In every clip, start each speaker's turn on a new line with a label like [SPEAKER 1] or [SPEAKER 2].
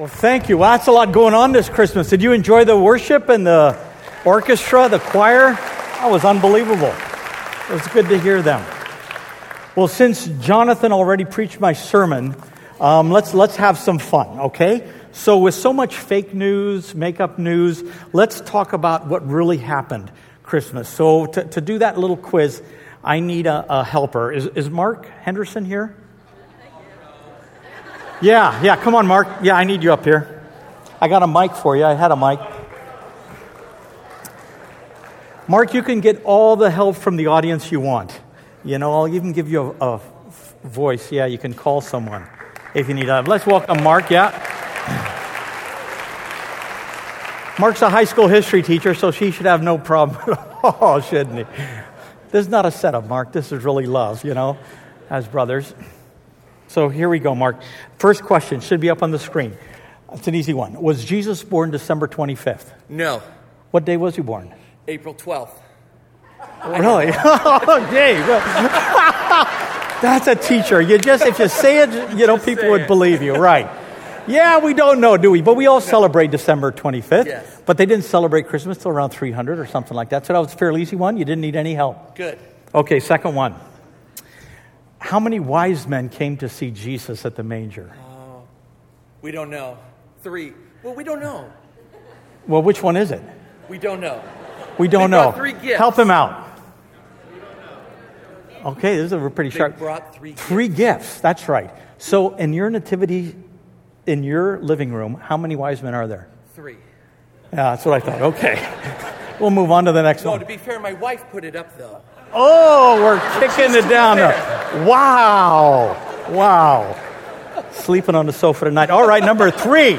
[SPEAKER 1] Well, thank you. Well, that's a lot going on this Christmas. Did you enjoy the worship and the orchestra, the choir? That was unbelievable. It was good to hear them. Well, since Jonathan already preached my sermon, um, let's, let's have some fun, okay? So, with so much fake news, makeup news, let's talk about what really happened Christmas. So, to, to do that little quiz, I need a, a helper. Is, is Mark Henderson here? Yeah, yeah, come on, Mark. Yeah, I need you up here. I got a mic for you. I had a mic. Mark, you can get all the help from the audience you want. You know, I'll even give you a, a voice. Yeah, you can call someone if you need help. Let's welcome Mark. Yeah. Mark's a high school history teacher, so she should have no problem. oh, shouldn't he? This is not a setup, Mark. This is really love, you know, as brothers. So here we go, Mark. First question should be up on the screen. It's an easy one. Was Jesus born December 25th?
[SPEAKER 2] No.
[SPEAKER 1] What day was he born?
[SPEAKER 2] April 12th.
[SPEAKER 1] Really? oh, Dave. That's a teacher. You just, if you say it, you know, people would believe you. Right. Yeah, we don't know, do we? But we all celebrate December 25th.
[SPEAKER 2] Yes.
[SPEAKER 1] But they didn't celebrate Christmas till around 300 or something like that. So that was a fairly easy one. You didn't need any help.
[SPEAKER 2] Good.
[SPEAKER 1] Okay, second one. How many wise men came to see Jesus at the manger?
[SPEAKER 2] Uh, we don't know. Three. Well, we don't know.
[SPEAKER 1] Well, which one is it?
[SPEAKER 2] We don't know.
[SPEAKER 1] We don't know.
[SPEAKER 2] three gifts.
[SPEAKER 1] Help him out. Okay, this is a pretty
[SPEAKER 2] They
[SPEAKER 1] sharp.
[SPEAKER 2] brought three gifts.
[SPEAKER 1] Gifts. That's right. So, in your nativity, in your living room, how many wise men are there?
[SPEAKER 2] Three.
[SPEAKER 1] Yeah, that's what I thought. Okay, we'll move on to the next
[SPEAKER 2] No,
[SPEAKER 1] one.
[SPEAKER 2] No, to be fair, my wife put it up though.
[SPEAKER 1] Oh, we're kicking it down. there. Wow, wow. Sleeping on the sofa tonight. All right, number three.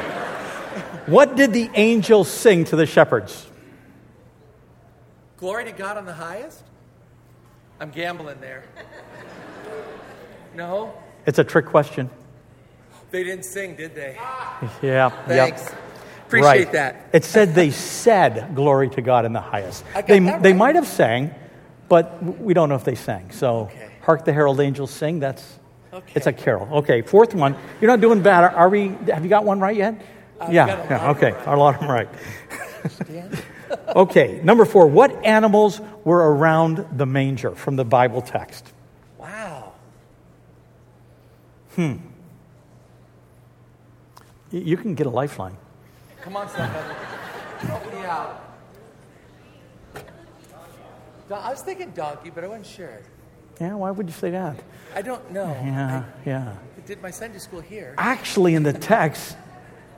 [SPEAKER 1] What did the angels sing to the shepherds?
[SPEAKER 2] Glory to God on the highest? I'm gambling there. No?
[SPEAKER 1] It's a trick question.
[SPEAKER 2] They didn't sing, did they?
[SPEAKER 1] Yeah.
[SPEAKER 2] Thanks.
[SPEAKER 1] Yep.
[SPEAKER 2] Appreciate
[SPEAKER 1] right.
[SPEAKER 2] that.
[SPEAKER 1] It said they said glory to God in the highest. They,
[SPEAKER 2] that
[SPEAKER 1] they might have sang, but we don't know if they sang. So,
[SPEAKER 2] Okay.
[SPEAKER 1] hark the herald angels sing. That's
[SPEAKER 2] Okay.
[SPEAKER 1] it's a carol. Okay, fourth one. You're not doing bad. Are, we? Have you got one right yet? yeah.
[SPEAKER 2] a
[SPEAKER 1] yeah.
[SPEAKER 2] lot
[SPEAKER 1] Okay. A lot of them right. okay. Number four. What animals were around the manger from the Bible text?
[SPEAKER 2] Wow.
[SPEAKER 1] Hmm. You can get a lifeline.
[SPEAKER 2] Come on, somebody. Help me out. I was thinking donkey, but I wasn't sure.
[SPEAKER 1] Yeah. Why would you say that?
[SPEAKER 2] I don't know.
[SPEAKER 1] Yeah. Yeah.
[SPEAKER 2] I did my Sunday school here.
[SPEAKER 1] Actually, in the text,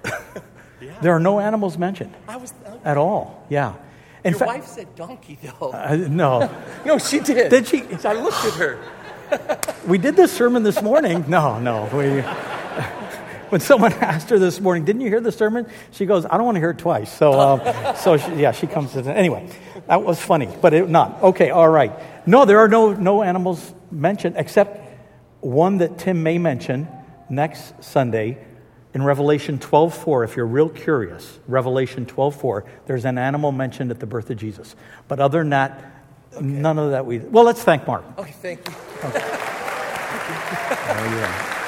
[SPEAKER 1] there are no animals mentioned
[SPEAKER 2] I was. uh,
[SPEAKER 1] at all. Yeah. In
[SPEAKER 2] your
[SPEAKER 1] fact,
[SPEAKER 2] wife said donkey, though.
[SPEAKER 1] uh, no.
[SPEAKER 2] no, she did.
[SPEAKER 1] Did she?
[SPEAKER 2] I looked at her.
[SPEAKER 1] We did this sermon this morning. No, no. We, when someone asked her this morning, "Didn't you hear the sermon?" She goes, "I don't want to hear it twice." So, um, so she, yeah, she comes to the, anyway. That was funny, but it, not okay. All right. No, there are no no animals mentioned except one that Tim may mention next Sunday in Revelation 12:4. If you're real curious, Revelation 12:4. There's an animal mentioned at the birth of Jesus, but other than that, none of that we. Well, let's thank Mark.
[SPEAKER 2] Okay, thank you.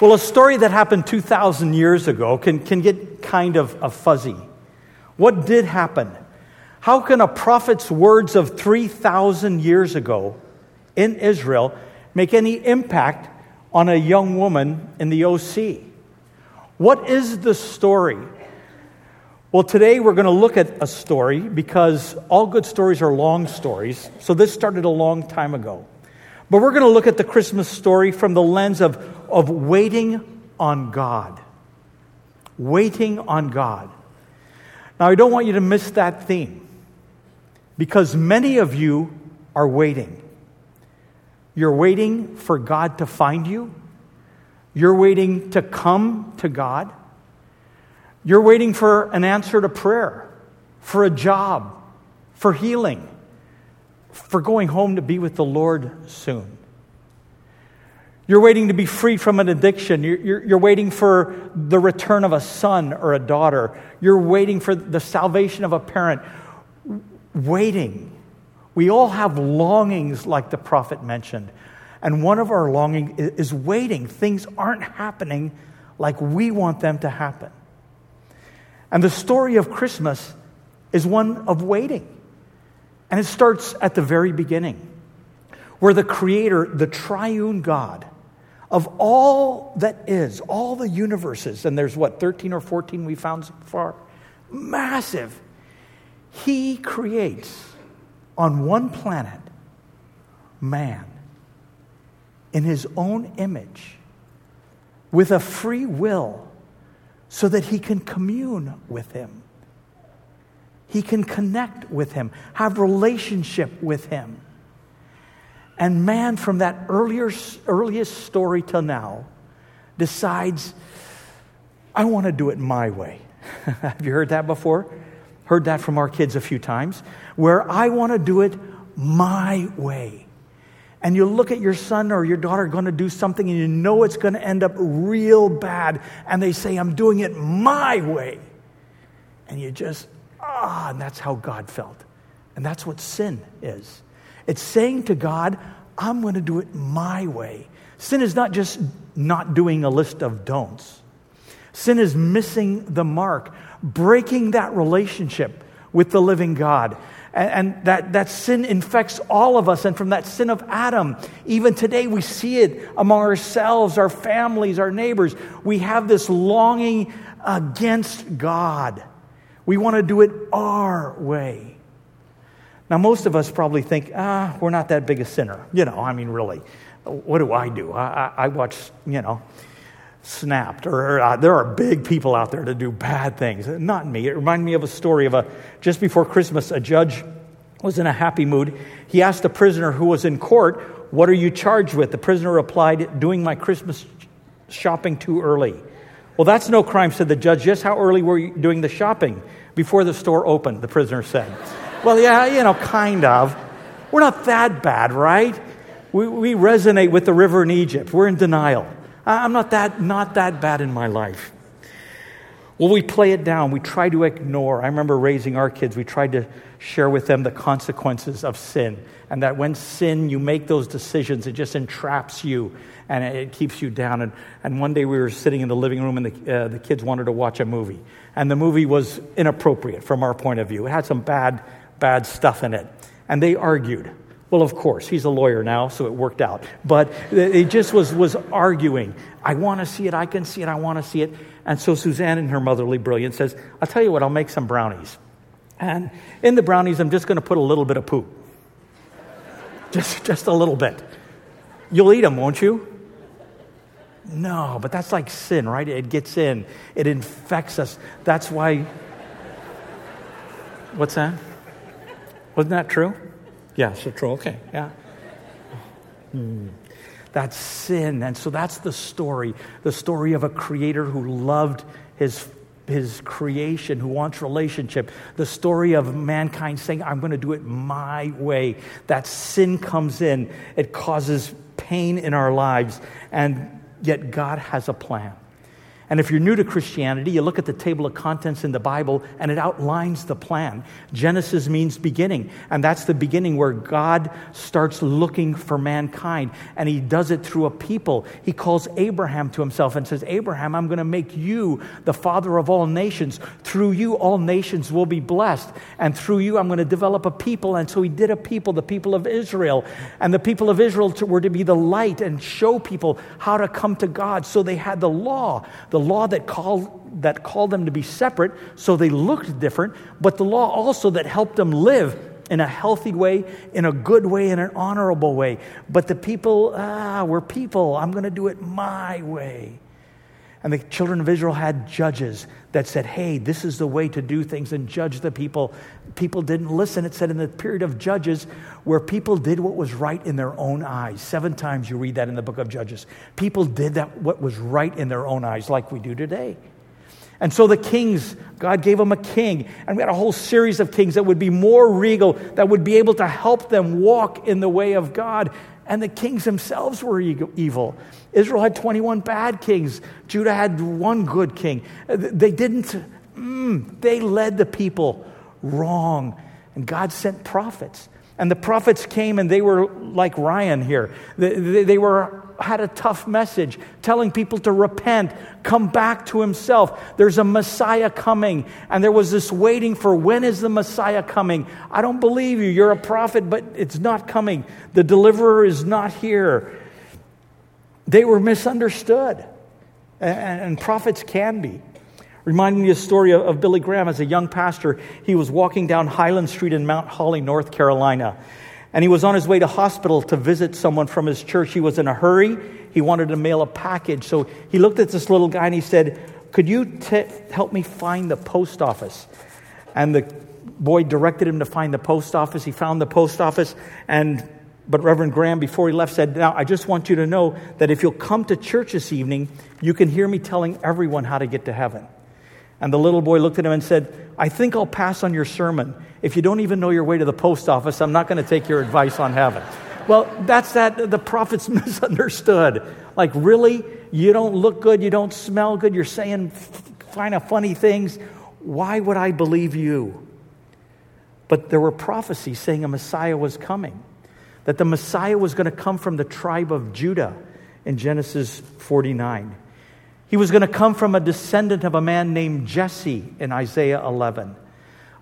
[SPEAKER 1] Well, a story that happened 2,000 years ago can, can get kind of a fuzzy. What did happen? How can a prophet's words of 3,000 years ago in Israel make any impact on a young woman in the OC? What is the story? Well, today we're going to look at a story because all good stories are long stories. So this started a long time ago. But we're going to look at the Christmas story from the lens of, of waiting on God. Waiting on God. Now, I don't want you to miss that theme because many of you are waiting. You're waiting for God to find you, you're waiting to come to God. You're waiting for an answer to prayer, for a job, for healing, for going home to be with the Lord soon. You're waiting to be free from an addiction. You're, you're, you're, waiting for the return of a son or a daughter. You're waiting for the salvation of a parent. Waiting. We all have longings like the prophet mentioned. And one of our longing is waiting. Things aren't happening like we want them to happen. And the story of Christmas is one of waiting. And it starts at the very beginning, where the Creator, the triune God of all that is, all the universes, and there's what, 13 or 14 we found so far? Massive. He creates on one planet man in his own image with a free will so that he can commune with him. He can connect with him, have relationship with him. And man, from that earlier, earliest story till now, decides, I want to do it my way. have you heard that before? Heard that from our kids a few times, where I want to do it my way. And you look at your son or your daughter going to do something and you know it's going to end up real bad. And they say, I'm doing it my way. And you just, ah, and that's how God felt. And that's what sin is. It's saying to God, I'm going to do it my way. Sin is not just not doing a list of don'ts. Sin is missing the mark, breaking that relationship with the living God. And, that, that sin infects all of us. And from that sin of Adam, even today, we see it among ourselves, our families, our neighbors. We have this longing against God. We want to do it our way. Now, most of us probably think, ah, we're not that big a sinner. You know, I mean, really, what do I do? I, I, I watch, you know, snapped, or uh, there are big people out there to do bad things. Not me. It reminded me of a story of a just before Christmas, a judge was in a happy mood. He asked a prisoner who was in court, What are you charged with? The prisoner replied, Doing my Christmas shopping too early. Well, that's no crime, said the judge. Just how early were you doing the shopping? Before the store opened, the prisoner said. Well, yeah, you know, kind of. We're not that bad, right? We, we resonate with the river in Egypt. We're in denial. I'm not that, not that bad in my life. Well, we play it down. We try to ignore. I remember raising our kids, we tried to share with them the consequences of sin. And that when sin, you make those decisions, it just entraps you and it keeps you down. And, and one day we were sitting in the living room and the, uh, the kids wanted to watch a movie. And the movie was inappropriate from our point of view. It had some bad, bad stuff in it. And they argued. Well, of course, he's a lawyer now, so it worked out. But it just was, was arguing. I want to see it. I can see it. I want to see it. And so Suzanne, in her motherly brilliance, says, I'll tell you what, I'll make some brownies. And in the brownies, I'm just going to put a little bit of poop. Just, just a little bit. You'll eat them, won't you? No, but that's like sin, right? It gets in, it infects us. That's why. What's that? Wasn't that true? Yeah, so true. Okay, yeah. Hmm. That's sin. And so that's the story the story of a creator who loved his, his creation, who wants relationship. The story of mankind saying, I'm going to do it my way. That sin comes in, it causes pain in our lives, and yet God has a plan. And if you're new to Christianity, you look at the table of contents in the Bible and it outlines the plan. Genesis means beginning, and that's the beginning where God starts looking for mankind, and he does it through a people. He calls Abraham to himself and says, Abraham, I'm going to make you the father of all nations. Through you, all nations will be blessed, and through you, I'm going to develop a people. And so he did a people, the people of Israel. And the people of Israel were to be the light and show people how to come to God. So they had the law the law that called, that called them to be separate, so they looked different, but the law also that helped them live in a healthy way, in a good way, in an honorable way. But the people, ah, we're people. I'm going to do it my way. And the children of Israel had judges that said, hey, this is the way to do things and judge the people. People didn't listen. It said in the period of Judges where people did what was right in their own eyes. Seven times you read that in the book of Judges. People did that what was right in their own eyes, like we do today. And so the kings, God gave them a king. And we had a whole series of kings that would be more regal, that would be able to help them walk in the way of God. And the kings themselves were evil. Israel had 21 bad kings, Judah had one good king. They didn't, mm, they led the people wrong. And God sent prophets. And the prophets came and they were like Ryan here. They, they, they, were, had a tough message, telling people to repent, come back to himself. There's a Messiah coming. And there was this waiting for when is the Messiah coming? I don't believe you. You're a prophet, but it's not coming. The deliverer is not here. They were misunderstood. And, prophets can be. Reminding me of the story of Billy Graham as a young pastor. He was walking down Highland Street in Mount Holly, North Carolina. And he was on his way to hospital to visit someone from his church. He was in a hurry. He wanted to mail a package. So he looked at this little guy and he said, Could you t- help me find the post office? And the boy directed him to find the post office. He found the post office. And but Reverend Graham, before he left, said, Now, I just want you to know that if you'll come to church this evening, you can hear me telling everyone how to get to heaven. And the little boy looked at him and said, I think I'll pass on your sermon. If you don't even know your way to the post office, I'm not going to take your advice on heaven. Well, that's that the prophets misunderstood. Like, really? You don't look good, you don't smell good, you're saying kind of funny things. Why would I believe you? But there were prophecies saying a Messiah was coming, that the Messiah was going to come from the tribe of Judah in Genesis 49. He was going to come from a descendant of a man named Jesse in Isaiah 11,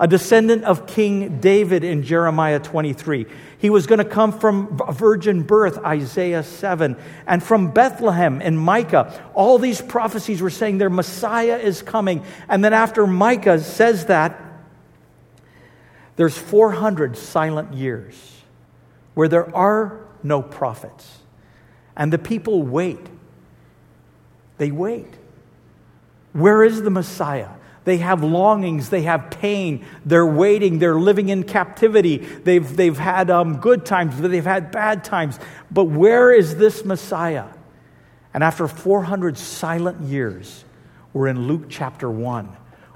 [SPEAKER 1] a descendant of King David in Jeremiah 23. He was going to come from virgin birth, Isaiah 7, and from Bethlehem in Micah. All these prophecies were saying their Messiah is coming. And then after Micah says that, there's 400 silent years where there are no prophets. And the people wait they wait. Where is the Messiah? They have longings, they have pain, they're waiting, they're living in captivity. They've, they've had um, good times, but they've had bad times. But where is this Messiah? And after 400 silent years, we're in Luke chapter 1,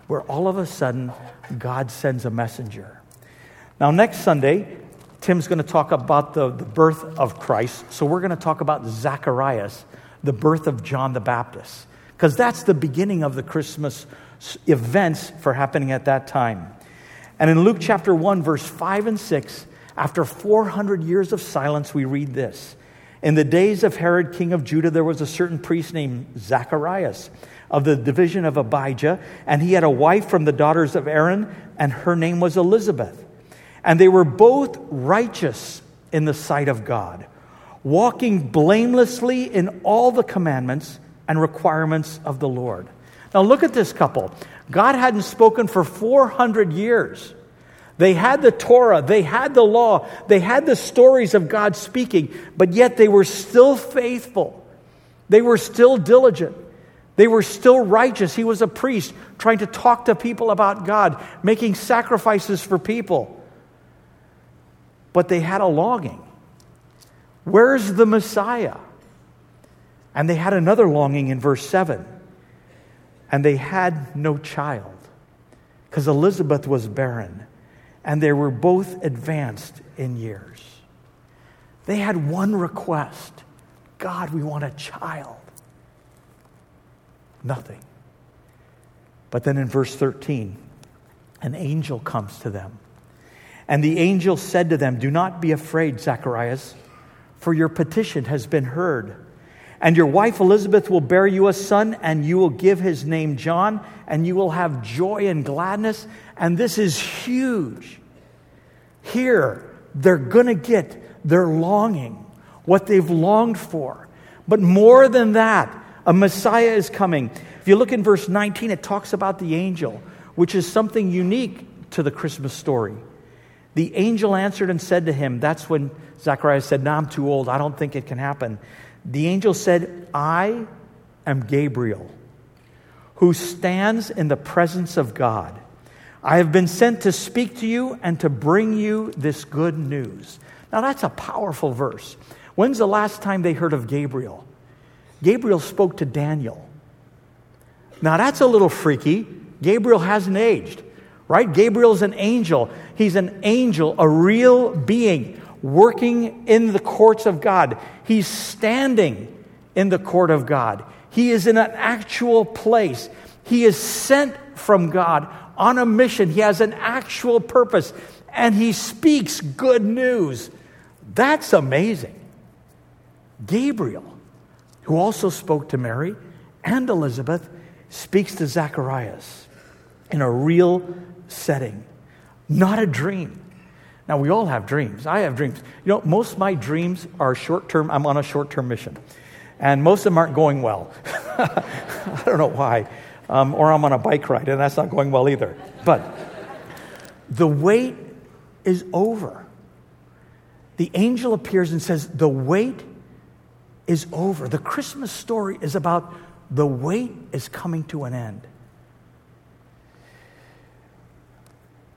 [SPEAKER 1] where all of a sudden God sends a messenger. Now, next Sunday, Tim's going to talk about the, the birth of Christ. So we're going to talk about Zacharias the birth of John the Baptist, because that's the beginning of the Christmas events for happening at that time. And in Luke chapter 1, verse 5 and 6, after 400 years of silence, we read this. In the days of Herod, king of Judah, there was a certain priest named Zacharias of the division of Abijah, and he had a wife from the daughters of Aaron, and her name was Elizabeth. And they were both righteous in the sight of God walking blamelessly in all the commandments and requirements of the Lord. Now, look at this couple. God hadn't spoken for 400 years. They had the Torah, they had the law, they had the stories of God speaking, but yet they were still faithful. They were still diligent. They were still righteous. He was a priest trying to talk to people about God, making sacrifices for people. But they had a longing. Where's the Messiah? And they had another longing in verse 7. And they had no child because Elizabeth was barren and they were both advanced in years. They had one request God, we want a child. Nothing. But then in verse 13, an angel comes to them. And the angel said to them, Do not be afraid, Zacharias for your petition has been heard. And your wife Elizabeth will bear you a son, and you will give his name John, and you will have joy and gladness. And this is huge. Here, they're going to get their longing, what they've longed for. But more than that, a Messiah is coming. If you look in verse 19, it talks about the angel, which is something unique to the Christmas story. The angel answered and said to him, That's when Zacharias said, No, I'm too old. I don't think it can happen. The angel said, I am Gabriel, who stands in the presence of God. I have been sent to speak to you and to bring you this good news. Now, that's a powerful verse. When's the last time they heard of Gabriel? Gabriel spoke to Daniel. Now, that's a little freaky. Gabriel hasn't aged, right? Gabriel's an angel. He's an angel, a real being working in the courts of God. He's standing in the court of God. He is in an actual place. He is sent from God on a mission. He has an actual purpose. and he speaks good news. That's amazing. Gabriel, who also spoke to Mary and Elizabeth, speaks to Zacharias in a real setting, not a dream. Now, we all have dreams. I have dreams. You know, most of my dreams are short term. I'm on a short term mission. And most of them aren't going well. I don't know why. Um, or I'm on a bike ride, and that's not going well either. But the wait is over. The angel appears and says, The wait is over. The Christmas story is about the wait is coming to an end.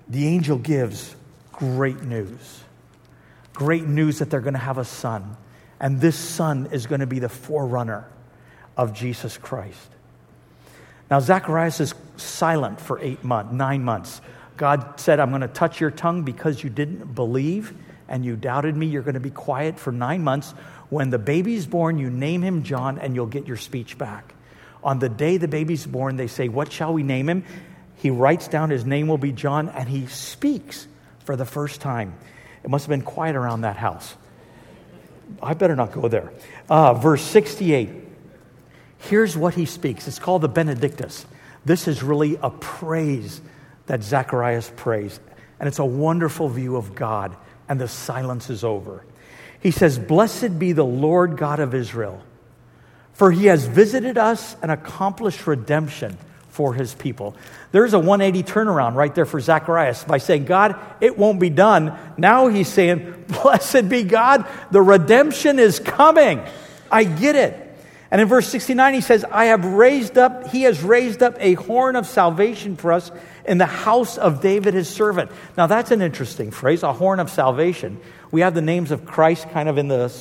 [SPEAKER 1] The angel gives great news. Great news that they're going to have a son. And this son is going to be the forerunner of Jesus Christ. Now, Zacharias is silent for eight months, nine months. God said, I'm going to touch your tongue because you didn't believe and you doubted me. You're going to be quiet for nine months. When the baby's born, you name him John and you'll get your speech back. On the day the baby's born, they say, What shall we name him? He writes down his name will be John and he speaks for the first time. It must have been quiet around that house. I better not go there. Uh, verse 68. Here's what he speaks. It's called the Benedictus. This is really a praise that Zacharias prays. And it's a wonderful view of God, and the silence is over. He says, Blessed be the Lord God of Israel, for he has visited us and accomplished redemption for his people. There's a 180 turnaround right there for Zacharias by saying, God, it won't be done. Now he's saying, Blessed be God, the redemption is coming. I get it. And in verse 69, he says, I have raised up, he has raised up a horn of salvation for us in the house of David, his servant. Now, that's an interesting phrase, a horn of salvation. We have the names of Christ kind of in the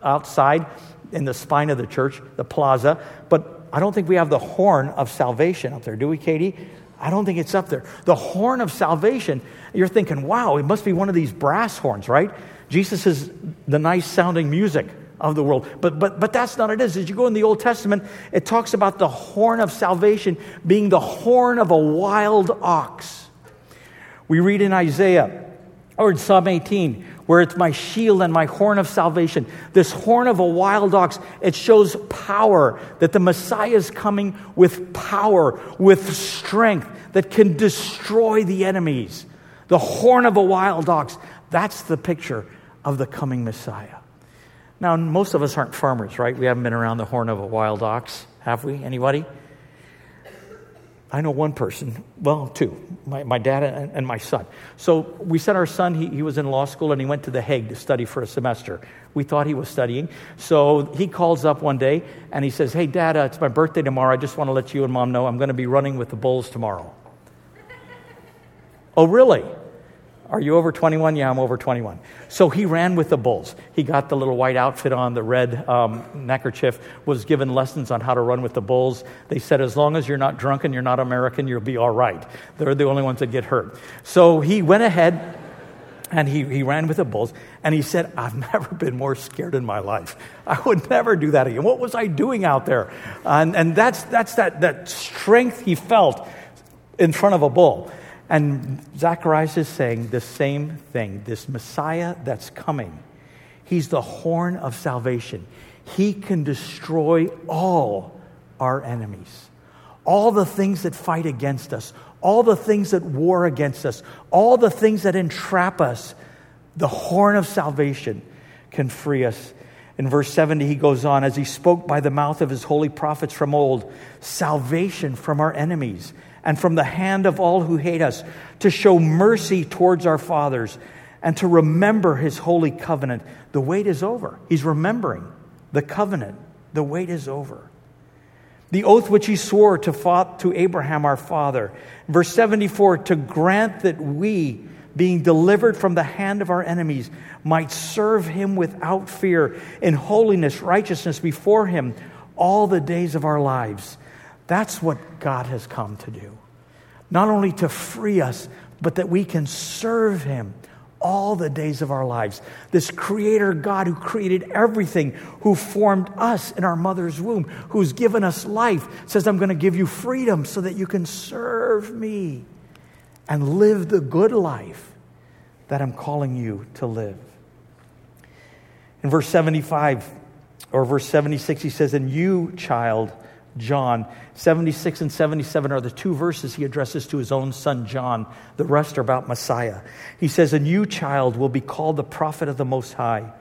[SPEAKER 1] outside, in the spine of the church, the plaza, but I don't think we have the horn of salvation up there, do we, Katie? I don't think it's up there. The horn of salvation, you're thinking, wow, it must be one of these brass horns, right? Jesus is the nice sounding music of the world. But, but, but that's not it is. As you go in the Old Testament, it talks about the horn of salvation being the horn of a wild ox. We read in Isaiah or in Psalm 18, where it's my shield and my horn of salvation. This horn of a wild ox, it shows power, that the Messiah is coming with power, with strength that can destroy the enemies. The horn of a wild ox, that's the picture of the coming Messiah. Now, most of us aren't farmers, right? We haven't been around the horn of a wild ox, have we? Anybody? I know one person, well, two, my, my dad and, and, my son. So we sent our son, he, he was in law school and he went to The Hague to study for a semester. We thought he was studying. So he calls up one day and he says, Hey, dad, uh, it's my birthday tomorrow. I just want to let you and mom know I'm going to be running with the Bulls tomorrow. oh, really? Are you over 21? Yeah, I'm over 21. So he ran with the bulls. He got the little white outfit on, the red um, neckerchief, was given lessons on how to run with the bulls. They said, as long as you're not drunk and you're not American, you'll be all right. They're the only ones that get hurt. So he went ahead and he, he ran with the bulls and he said, I've never been more scared in my life. I would never do that again. What was I doing out there? And, and that's, that's that, that strength he felt in front of a bull. And Zacharias is saying the same thing this Messiah that's coming, he's the horn of salvation. He can destroy all our enemies, all the things that fight against us, all the things that war against us, all the things that entrap us. The horn of salvation can free us. In verse 70, he goes on, as he spoke by the mouth of his holy prophets from old, salvation from our enemies and from the hand of all who hate us, to show mercy towards our fathers, and to remember his holy covenant. The wait is over. He's remembering the covenant. The wait is over. The oath which he swore to, to Abraham our father. Verse 74 to grant that we, being delivered from the hand of our enemies, might serve him without fear in holiness, righteousness before him all the days of our lives. That's what God has come to do. Not only to free us, but that we can serve Him all the days of our lives. This Creator God who created everything, who formed us in our mother's womb, who's given us life, says, I'm going to give you freedom so that you can serve me and live the good life that I'm calling you to live. In verse 75 or verse 76, he says, And you, child, John. 76 and 77 are the two verses he addresses to his own son John. The rest are about Messiah. He says, A new child, will be called the prophet of the Most High.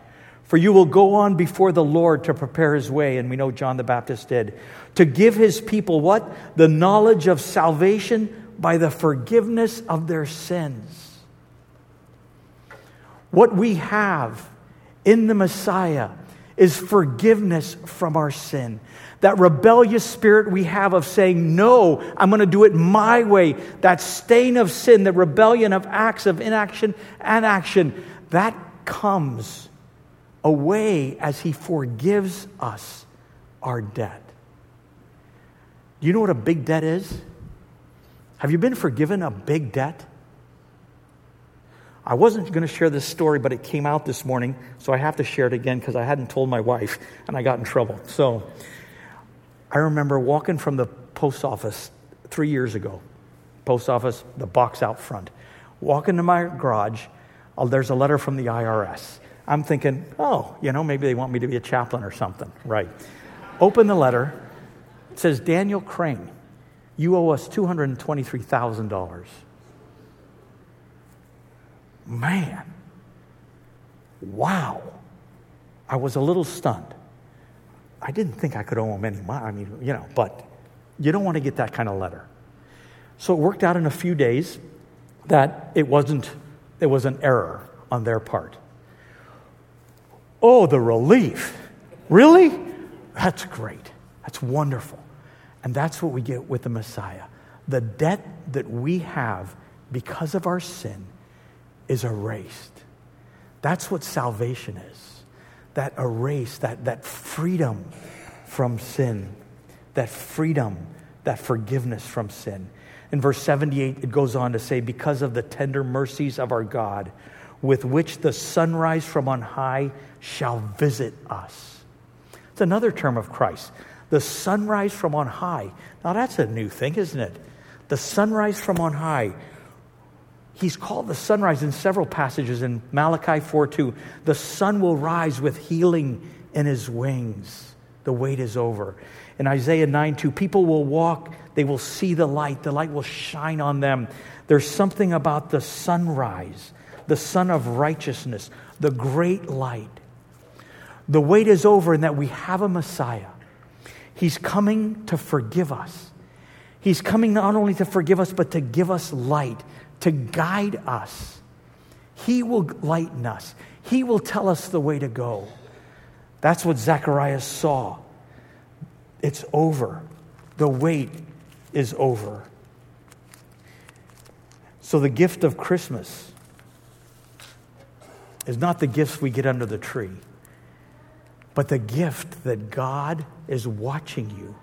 [SPEAKER 1] For you will go on before the Lord to prepare his way, and we know John the Baptist did, to give his people what? The knowledge of salvation by the forgiveness of their sins. What we have in the Messiah is forgiveness from our sin. That rebellious spirit we have of saying, No, I'm going to do it my way. That stain of sin, the rebellion of acts of inaction and action, that comes away as He forgives us our debt. Do you know what a big debt is? Have you been forgiven a big debt? I wasn't going to share this story, but it came out this morning, so I have to share it again because I hadn't told my wife and I got in trouble. So I remember walking from the post office three years ago, post office, the box out front, walking to my garage. Oh, there's a letter from the IRS. I'm thinking, oh, you know, maybe they want me to be a chaplain or something. Right. Open the letter. It says, Daniel Crane, you owe us $223,000. Man, wow. I was a little stunned. I didn't think I could owe him any money. I mean, you know, but you don't want to get that kind of letter. So it worked out in a few days that it wasn't, it was an error on their part. Oh, the relief. Really? That's great. That's wonderful. And that's what we get with the Messiah. The debt that we have because of our sin is erased. That's what salvation is. That erase, that, that freedom from sin, that freedom, that forgiveness from sin. In verse 78, it goes on to say, Because of the tender mercies of our God, with which the sunrise from on high shall visit us. It's another term of Christ. The sunrise from on high. Now, that's a new thing, isn't it? The sunrise from on high He's called the sunrise in several passages in Malachi 4 2. The sun will rise with healing in his wings. The wait is over. In Isaiah 9 2, people will walk, they will see the light, the light will shine on them. There's something about the sunrise, the sun of righteousness, the great light. The wait is over in that we have a Messiah. He's coming to forgive us. He's coming not only to forgive us, but to give us light to guide us. He will lighten us, He will tell us the way to go. That's what Zacharias saw. It's over. The wait is over. So, the gift of Christmas is not the gifts we get under the tree, but the gift that God is watching you.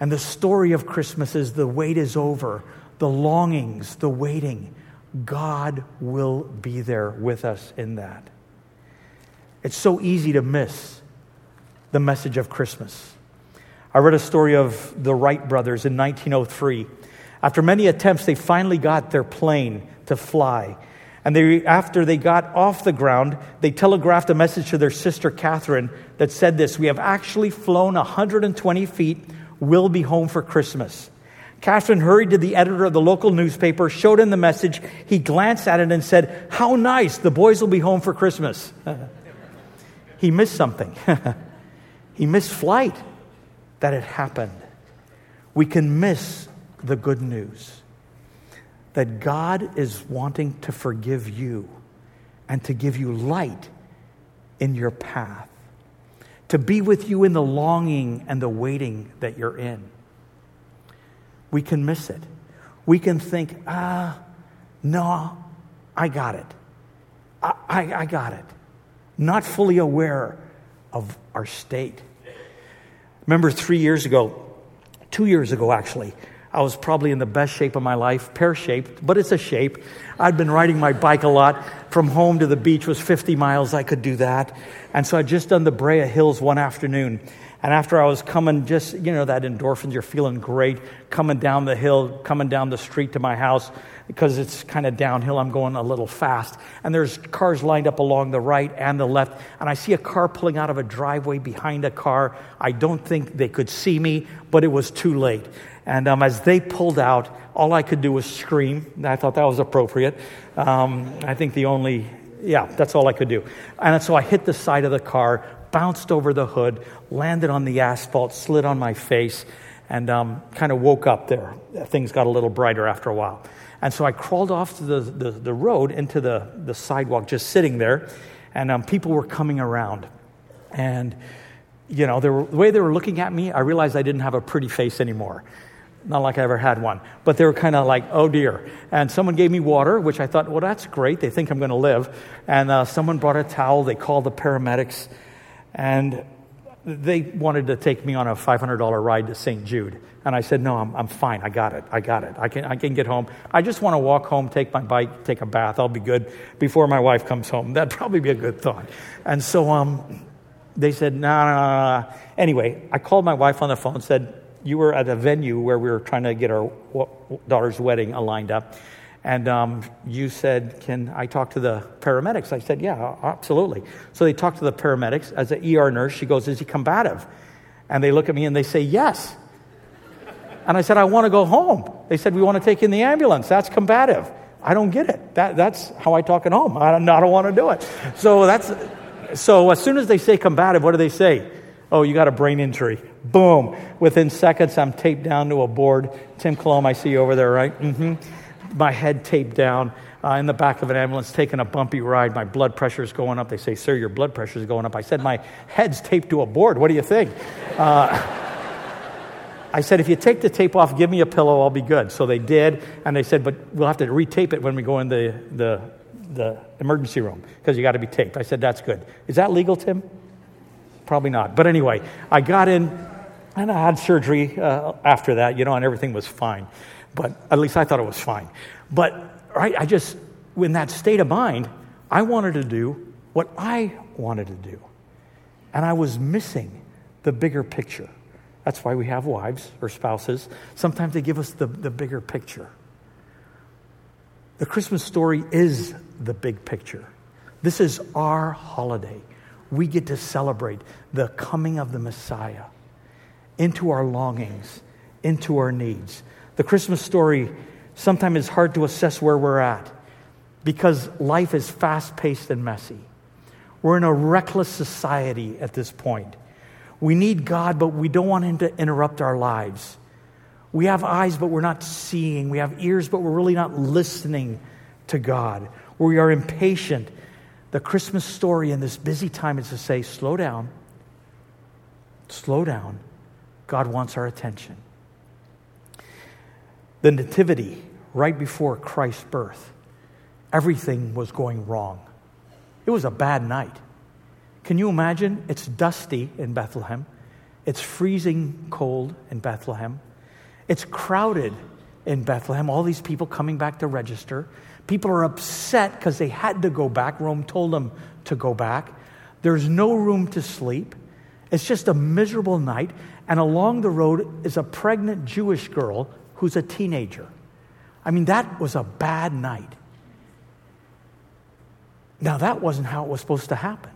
[SPEAKER 1] And the story of Christmas is the wait is over the longings, the waiting, God will be there with us in that. It's so easy to miss the message of Christmas. I read a story of the Wright brothers in 1903. After many attempts, they finally got their plane to fly. And they, after they got off the ground, they telegraphed a message to their sister Catherine that said this We have actually flown 120 feet. We'll be home for Christmas. Catherine hurried to the editor of the local newspaper, showed him the message. He glanced at it and said, How nice, the boys will be home for Christmas. he missed something. he missed flight that had happened. We can miss the good news that God is wanting to forgive you and to give you light in your path, to be with you in the longing and the waiting that you're in we can miss it. We can think, ah, no, I got it. I, I, I got it. Not fully aware of our state. Remember three years ago, two years ago actually, I was probably in the best shape of my life, pear shaped, but it's a shape. I'd been riding my bike a lot. From home to the beach was 50 miles. I could do that. And so I'd just done the Brea Hills one afternoon. And after I was coming, just, you know, that endorphins, you're feeling great, coming down the hill, coming down the street to my house, because it's kind of downhill, I'm going a little fast. And there's cars lined up along the right and the left. And I see a car pulling out of a driveway behind a car. I don't think they could see me, but it was too late. And um, as they pulled out, all I could do was scream. I thought that was appropriate. Um, I think the only, yeah, that's all I could do. And so I hit the side of the car, bounced over the hood, landed on the asphalt, slid on my face, and um, kind of woke up there. Things got a little brighter after a while. And so I crawled off the, the, the road into the, the sidewalk, just sitting there, and um, people were coming around. And, you know, were, the way they were looking at me, I realized I didn't have a pretty face anymore. Not like I ever had one. But they were kind of like, oh dear. And someone gave me water, which I thought, well, that's great. They think I'm going to live. And uh, someone brought a towel. They called the paramedics. And they wanted to take me on a $500 ride to St. Jude. And I said, No, I'm, I'm fine. I got it. I got it. I can, I can get home. I just want to walk home, take my bike, take a bath. I'll be good before my wife comes home. That'd probably be a good thought. And so um, they said, No, no, no. Anyway, I called my wife on the phone and said, You were at a venue where we were trying to get our daughter's wedding lined up. And um, you said, Can I talk to the paramedics? I said, Yeah, absolutely. So they talked to the paramedics. As an ER nurse, she goes, Is he combative? And they look at me and they say, Yes. And I said, I want to go home. They said, We want to take in the ambulance. That's combative. I don't get it. That, that's how I talk at home. I don't, I don't want to do it. So, that's, so as soon as they say combative, what do they say? Oh, you got a brain injury. Boom. Within seconds, I'm taped down to a board. Tim Colomb, I see you over there, right? Mm-hmm. My head taped down uh, in the back of an ambulance, taking a bumpy ride. My blood pressure is going up. They say, Sir, your blood pressure is going up. I said, My head's taped to a board. What do you think? Uh, I said, if you take the tape off, give me a pillow, I'll be good. So they did, and they said, but we'll have to retape it when we go in the, the, the emergency room because you got to be taped. I said, that's good. Is that legal, Tim? Probably not. But anyway, I got in and I had surgery uh, after that, you know, and everything was fine. But at least I thought it was fine. But, right, I just, in that state of mind, I wanted to do what I wanted to do. And I was missing the bigger picture. That's why we have wives or spouses. Sometimes they give us the, the bigger picture. The Christmas story is the big picture. This is our holiday. We get to celebrate the coming of the Messiah into our longings, into our needs. The Christmas story sometimes is hard to assess where we're at because life is fast paced and messy. We're in a reckless society at this point. We need God, but we don't want Him to interrupt our lives. We have eyes, but we're not seeing. We have ears, but we're really not listening to God. We are impatient. The Christmas story in this busy time is to say, slow down, slow down. God wants our attention. The Nativity, right before Christ's birth, everything was going wrong. It was a bad night. Can you imagine? It's dusty in Bethlehem. It's freezing cold in Bethlehem. It's crowded in Bethlehem. All these people coming back to register. People are upset because they had to go back. Rome told them to go back. There's no room to sleep. It's just a miserable night. And along the road is a pregnant Jewish girl who's a teenager. I mean, that was a bad night. Now, that wasn't how it was supposed to happen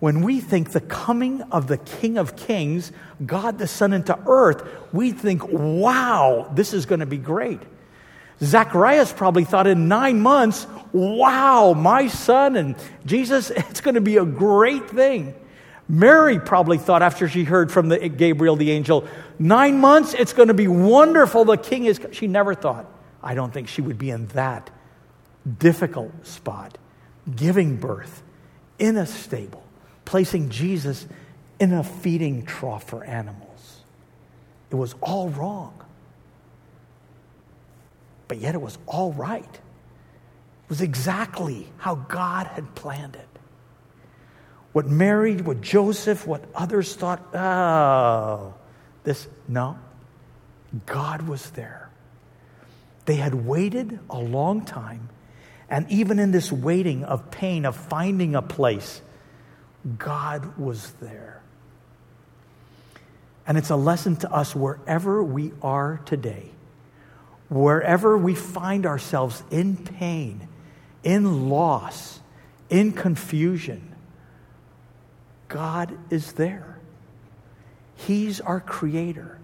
[SPEAKER 1] when we think the coming of the King of Kings, God the Son into earth, we think, wow, this is going to be great. Zacharias probably thought in nine months, wow, my son and Jesus, it's going to be a great thing. Mary probably thought after she heard from the, Gabriel the angel, nine months, it's going to be wonderful. The king is. She never thought, I don't think she would be in that difficult spot, giving birth in a stable placing Jesus in a feeding trough for animals. It was all wrong. But yet it was all right. It was exactly how God had planned it. What Mary, what Joseph, what others thought, oh, this, no. God was there. They had waited a long time. And even in this waiting of pain, of finding a place, God was there. And it's a lesson to us wherever we are today, wherever we find ourselves in pain, in loss, in confusion. God is there. He's our creator.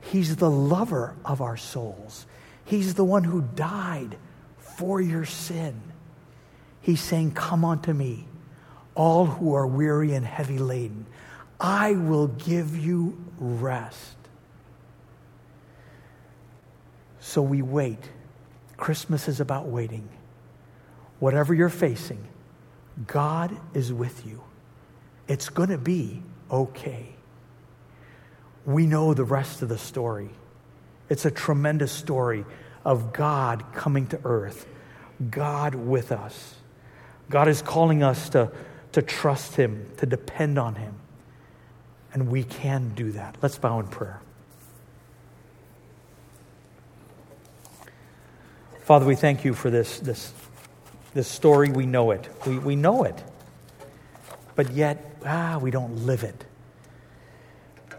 [SPEAKER 1] He's the lover of our souls. He's the one who died for your sin. He's saying, Come unto me, all who are weary and heavy laden. I will give you rest. So we wait. Christmas is about waiting. Whatever you're facing, God is with you. It's going to be okay. We know the rest of the story. It's a tremendous story of God coming to earth, God with us. God is calling us to, to trust Him, to depend on Him. And we can do that. Let's bow in prayer. Father, we thank you for this, this, this story. We know it. We, we know it. But yet, ah, we don't live it.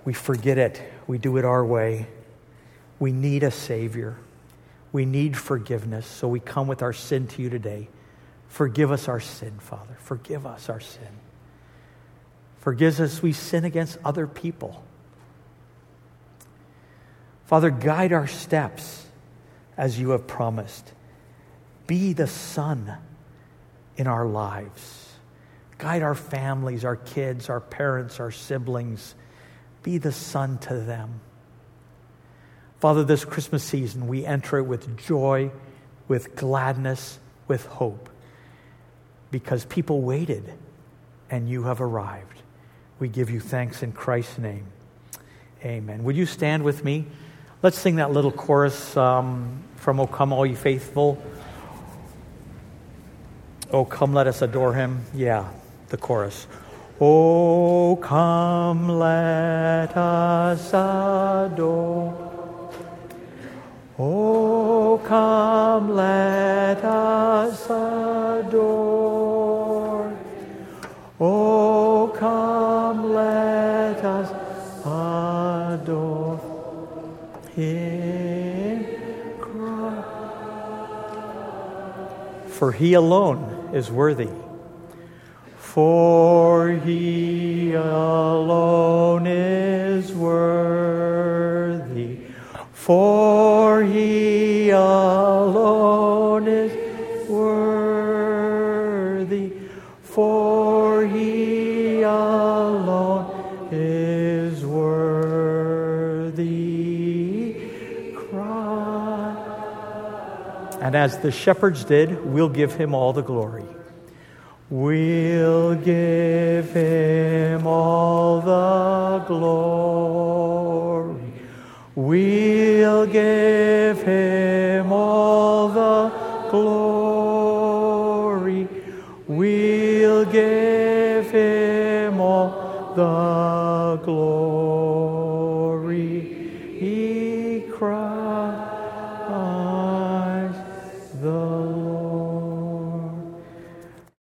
[SPEAKER 1] We forget it. We do it our way. We need a Savior. We need forgiveness. So we come with our sin to you today. Forgive us our sin, Father. Forgive us our sin. Forgive us we sin against other people. Father, guide our steps as you have promised. Be the sun in our lives. Guide our families, our kids, our parents, our siblings. Be the sun to them. Father, this Christmas season, we enter it with joy, with gladness, with hope, because people waited and you have arrived. We give you thanks in Christ's name. Amen. Would you stand with me? Let's sing that little chorus um, from O Come, All Ye Faithful. Oh, come, let us adore him. Yeah, the chorus. Oh, come, let us adore. Oh, come, let us adore. Oh, come, let us adore Him. For He alone is worthy. For He alone is worthy. For he alone is worthy, for he alone is worthy. Cry. And as the shepherds did, we'll give him all the glory. We'll give him all the glory. We'll give him all the glory. We'll give him all the